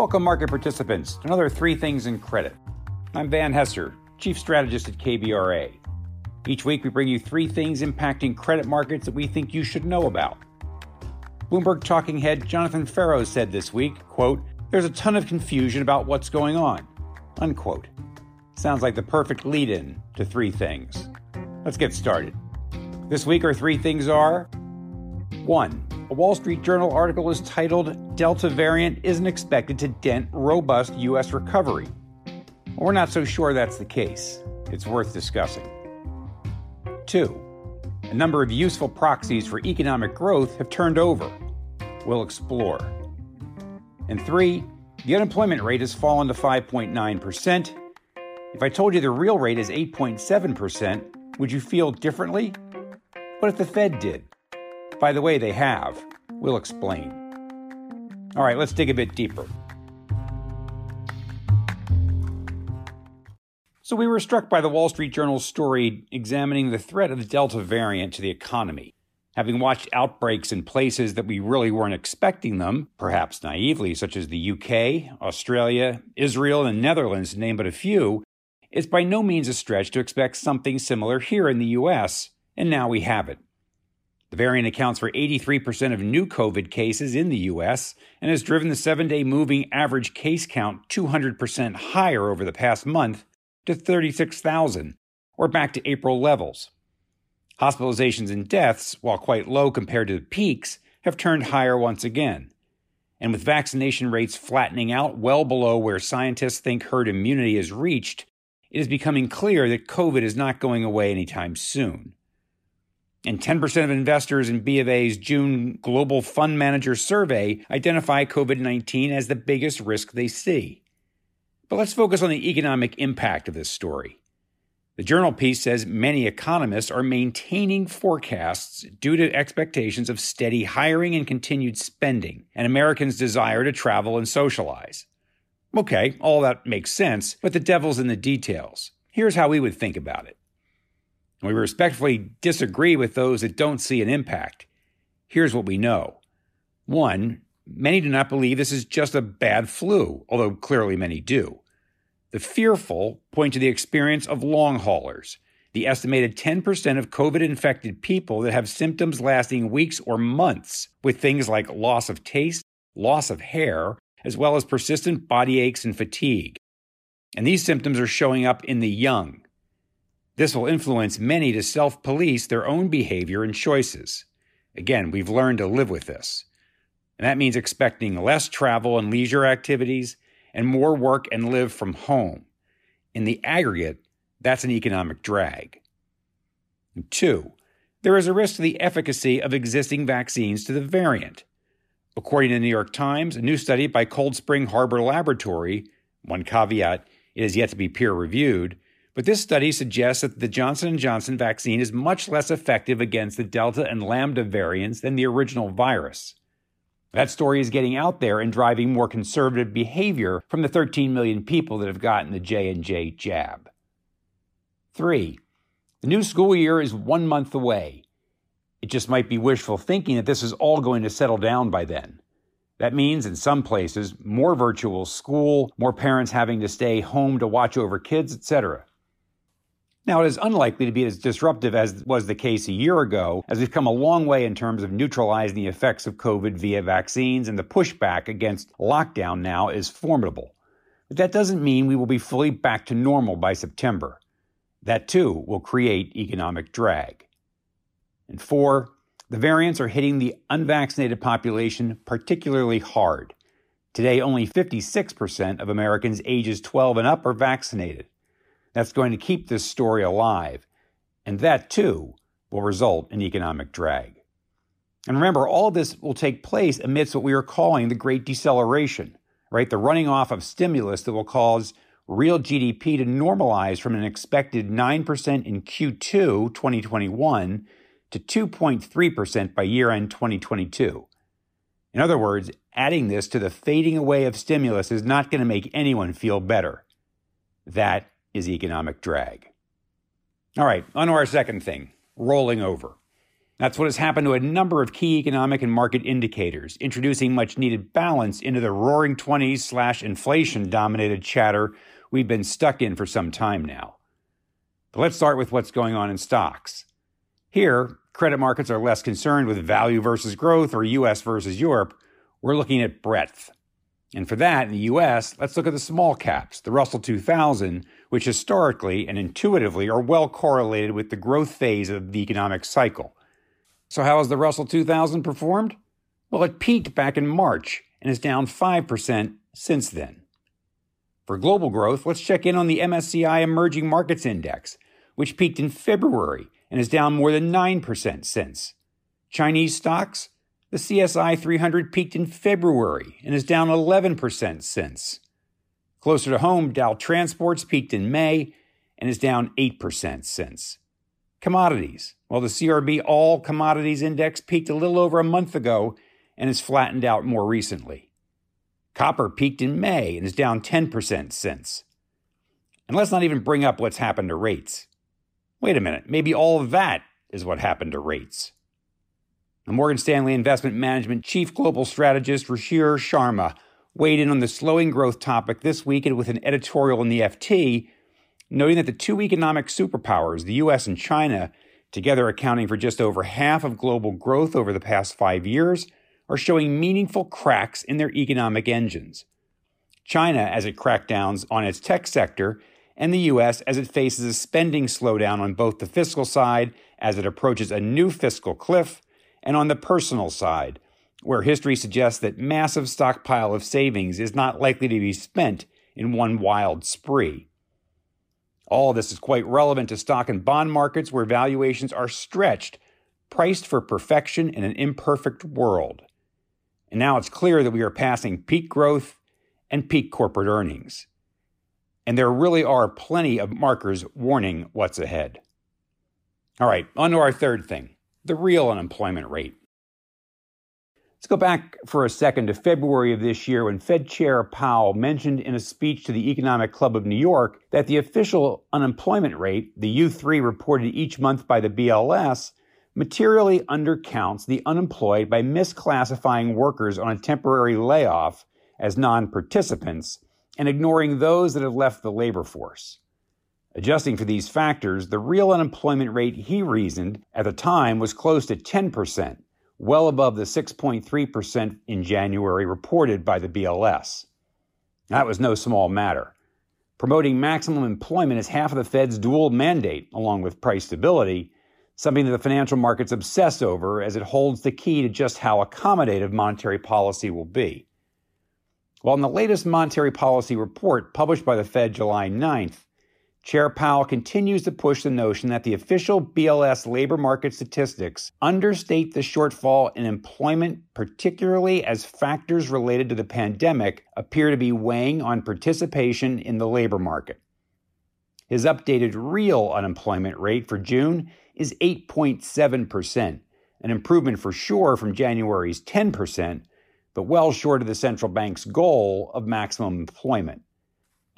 Welcome, market participants, to another Three Things in Credit. I'm Van Hesser, Chief Strategist at KBRA. Each week, we bring you three things impacting credit markets that we think you should know about. Bloomberg talking head Jonathan Ferro said this week, quote, There's a ton of confusion about what's going on, unquote. Sounds like the perfect lead in to three things. Let's get started. This week, our three things are 1. A Wall Street Journal article is titled Delta variant isn't expected to dent robust U.S. recovery. Well, we're not so sure that's the case. It's worth discussing. Two, a number of useful proxies for economic growth have turned over. We'll explore. And three, the unemployment rate has fallen to 5.9%. If I told you the real rate is 8.7%, would you feel differently? What if the Fed did? By the way, they have. We'll explain. All right, let's dig a bit deeper. So, we were struck by the Wall Street Journal's story examining the threat of the Delta variant to the economy. Having watched outbreaks in places that we really weren't expecting them, perhaps naively, such as the UK, Australia, Israel, and the Netherlands, to name but a few, it's by no means a stretch to expect something similar here in the US, and now we have it. The variant accounts for 83% of new COVID cases in the U.S. and has driven the seven day moving average case count 200% higher over the past month to 36,000, or back to April levels. Hospitalizations and deaths, while quite low compared to the peaks, have turned higher once again. And with vaccination rates flattening out well below where scientists think herd immunity is reached, it is becoming clear that COVID is not going away anytime soon. And 10% of investors in B of A's June Global Fund Manager survey identify COVID 19 as the biggest risk they see. But let's focus on the economic impact of this story. The journal piece says many economists are maintaining forecasts due to expectations of steady hiring and continued spending, and Americans' desire to travel and socialize. Okay, all that makes sense, but the devil's in the details. Here's how we would think about it. We respectfully disagree with those that don't see an impact. Here's what we know. One, many do not believe this is just a bad flu, although clearly many do. The fearful point to the experience of long haulers, the estimated 10% of COVID infected people that have symptoms lasting weeks or months, with things like loss of taste, loss of hair, as well as persistent body aches and fatigue. And these symptoms are showing up in the young, this will influence many to self police their own behavior and choices. Again, we've learned to live with this. And that means expecting less travel and leisure activities and more work and live from home. In the aggregate, that's an economic drag. And two, there is a risk to the efficacy of existing vaccines to the variant. According to the New York Times, a new study by Cold Spring Harbor Laboratory, one caveat, it is yet to be peer reviewed, but this study suggests that the Johnson & Johnson vaccine is much less effective against the Delta and Lambda variants than the original virus. That story is getting out there and driving more conservative behavior from the 13 million people that have gotten the J&J jab. 3. The new school year is 1 month away. It just might be wishful thinking that this is all going to settle down by then. That means, in some places, more virtual school, more parents having to stay home to watch over kids, etc. Now, it is unlikely to be as disruptive as was the case a year ago, as we've come a long way in terms of neutralizing the effects of COVID via vaccines, and the pushback against lockdown now is formidable. But that doesn't mean we will be fully back to normal by September. That too will create economic drag. And four, the variants are hitting the unvaccinated population particularly hard. Today, only 56% of Americans ages 12 and up are vaccinated that's going to keep this story alive. And that, too, will result in economic drag. And remember, all of this will take place amidst what we are calling the Great Deceleration, right? The running off of stimulus that will cause real GDP to normalize from an expected 9% in Q2 2021 to 2.3% by year end 2022. In other words, adding this to the fading away of stimulus is not going to make anyone feel better. That is economic drag. All right, on to our second thing rolling over. That's what has happened to a number of key economic and market indicators, introducing much needed balance into the roaring 20s slash inflation dominated chatter we've been stuck in for some time now. But let's start with what's going on in stocks. Here, credit markets are less concerned with value versus growth or US versus Europe. We're looking at breadth. And for that, in the US, let's look at the small caps, the Russell 2000, which historically and intuitively are well correlated with the growth phase of the economic cycle. So, how has the Russell 2000 performed? Well, it peaked back in March and is down 5% since then. For global growth, let's check in on the MSCI Emerging Markets Index, which peaked in February and is down more than 9% since. Chinese stocks, the CSI 300 peaked in February and is down 11% since. Closer to home, Dow Transports peaked in May and is down 8% since. Commodities. Well, the CRB All Commodities Index peaked a little over a month ago and has flattened out more recently. Copper peaked in May and is down 10% since. And let's not even bring up what's happened to rates. Wait a minute, maybe all of that is what happened to rates. The Morgan Stanley Investment Management Chief Global Strategist Ruchir Sharma weighed in on the slowing growth topic this week with an editorial in the FT noting that the two economic superpowers, the US and China, together accounting for just over half of global growth over the past five years, are showing meaningful cracks in their economic engines. China, as it crackdowns on its tech sector, and the US as it faces a spending slowdown on both the fiscal side as it approaches a new fiscal cliff, and on the personal side, where history suggests that massive stockpile of savings is not likely to be spent in one wild spree. All this is quite relevant to stock and bond markets where valuations are stretched, priced for perfection in an imperfect world. And now it's clear that we are passing peak growth and peak corporate earnings. And there really are plenty of markers warning what's ahead. All right, on to our third thing the real unemployment rate. Let's go back for a second to February of this year when Fed Chair Powell mentioned in a speech to the Economic Club of New York that the official unemployment rate, the U3 reported each month by the BLS, materially undercounts the unemployed by misclassifying workers on a temporary layoff as non participants and ignoring those that have left the labor force. Adjusting for these factors, the real unemployment rate he reasoned at the time was close to 10% well above the 6.3% in January reported by the BLS. That was no small matter. Promoting maximum employment is half of the Fed's dual mandate, along with price stability, something that the financial markets obsess over as it holds the key to just how accommodative monetary policy will be. While in the latest monetary policy report published by the Fed July 9th, Chair Powell continues to push the notion that the official BLS labor market statistics understate the shortfall in employment, particularly as factors related to the pandemic appear to be weighing on participation in the labor market. His updated real unemployment rate for June is 8.7%, an improvement for sure from January's 10%, but well short of the central bank's goal of maximum employment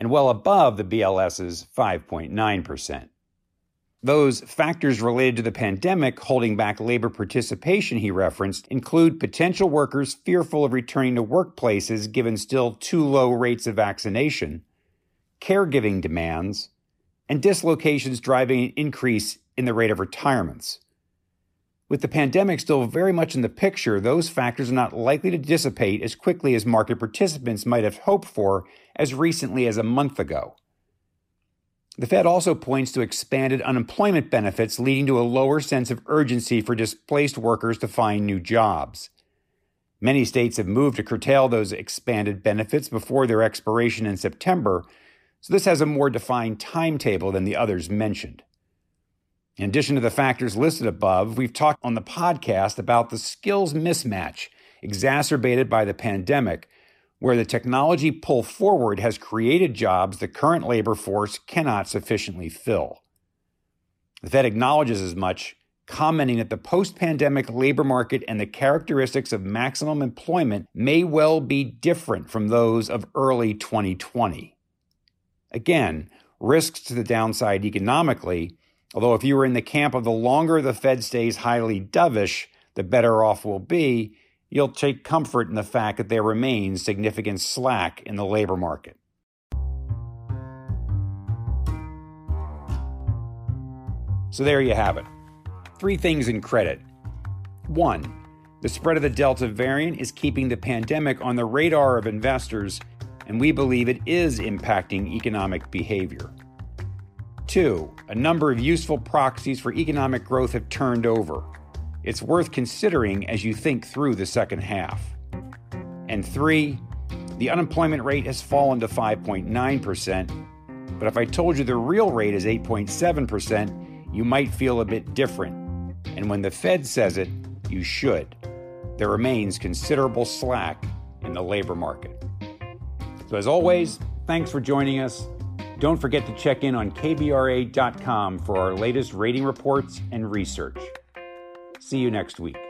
and well above the BLS's 5.9%. Those factors related to the pandemic holding back labor participation he referenced include potential workers fearful of returning to workplaces given still too low rates of vaccination, caregiving demands, and dislocations driving an increase in the rate of retirements. With the pandemic still very much in the picture, those factors are not likely to dissipate as quickly as market participants might have hoped for as recently as a month ago. The Fed also points to expanded unemployment benefits, leading to a lower sense of urgency for displaced workers to find new jobs. Many states have moved to curtail those expanded benefits before their expiration in September, so this has a more defined timetable than the others mentioned. In addition to the factors listed above, we've talked on the podcast about the skills mismatch exacerbated by the pandemic, where the technology pull forward has created jobs the current labor force cannot sufficiently fill. The Fed acknowledges as much, commenting that the post pandemic labor market and the characteristics of maximum employment may well be different from those of early 2020. Again, risks to the downside economically Although, if you were in the camp of the longer the Fed stays highly dovish, the better off we'll be, you'll take comfort in the fact that there remains significant slack in the labor market. So there you have it. Three things in credit. One, the spread of the Delta variant is keeping the pandemic on the radar of investors, and we believe it is impacting economic behavior. Two, a number of useful proxies for economic growth have turned over. It's worth considering as you think through the second half. And three, the unemployment rate has fallen to 5.9%, but if I told you the real rate is 8.7%, you might feel a bit different. And when the Fed says it, you should. There remains considerable slack in the labor market. So, as always, thanks for joining us. Don't forget to check in on KBRA.com for our latest rating reports and research. See you next week.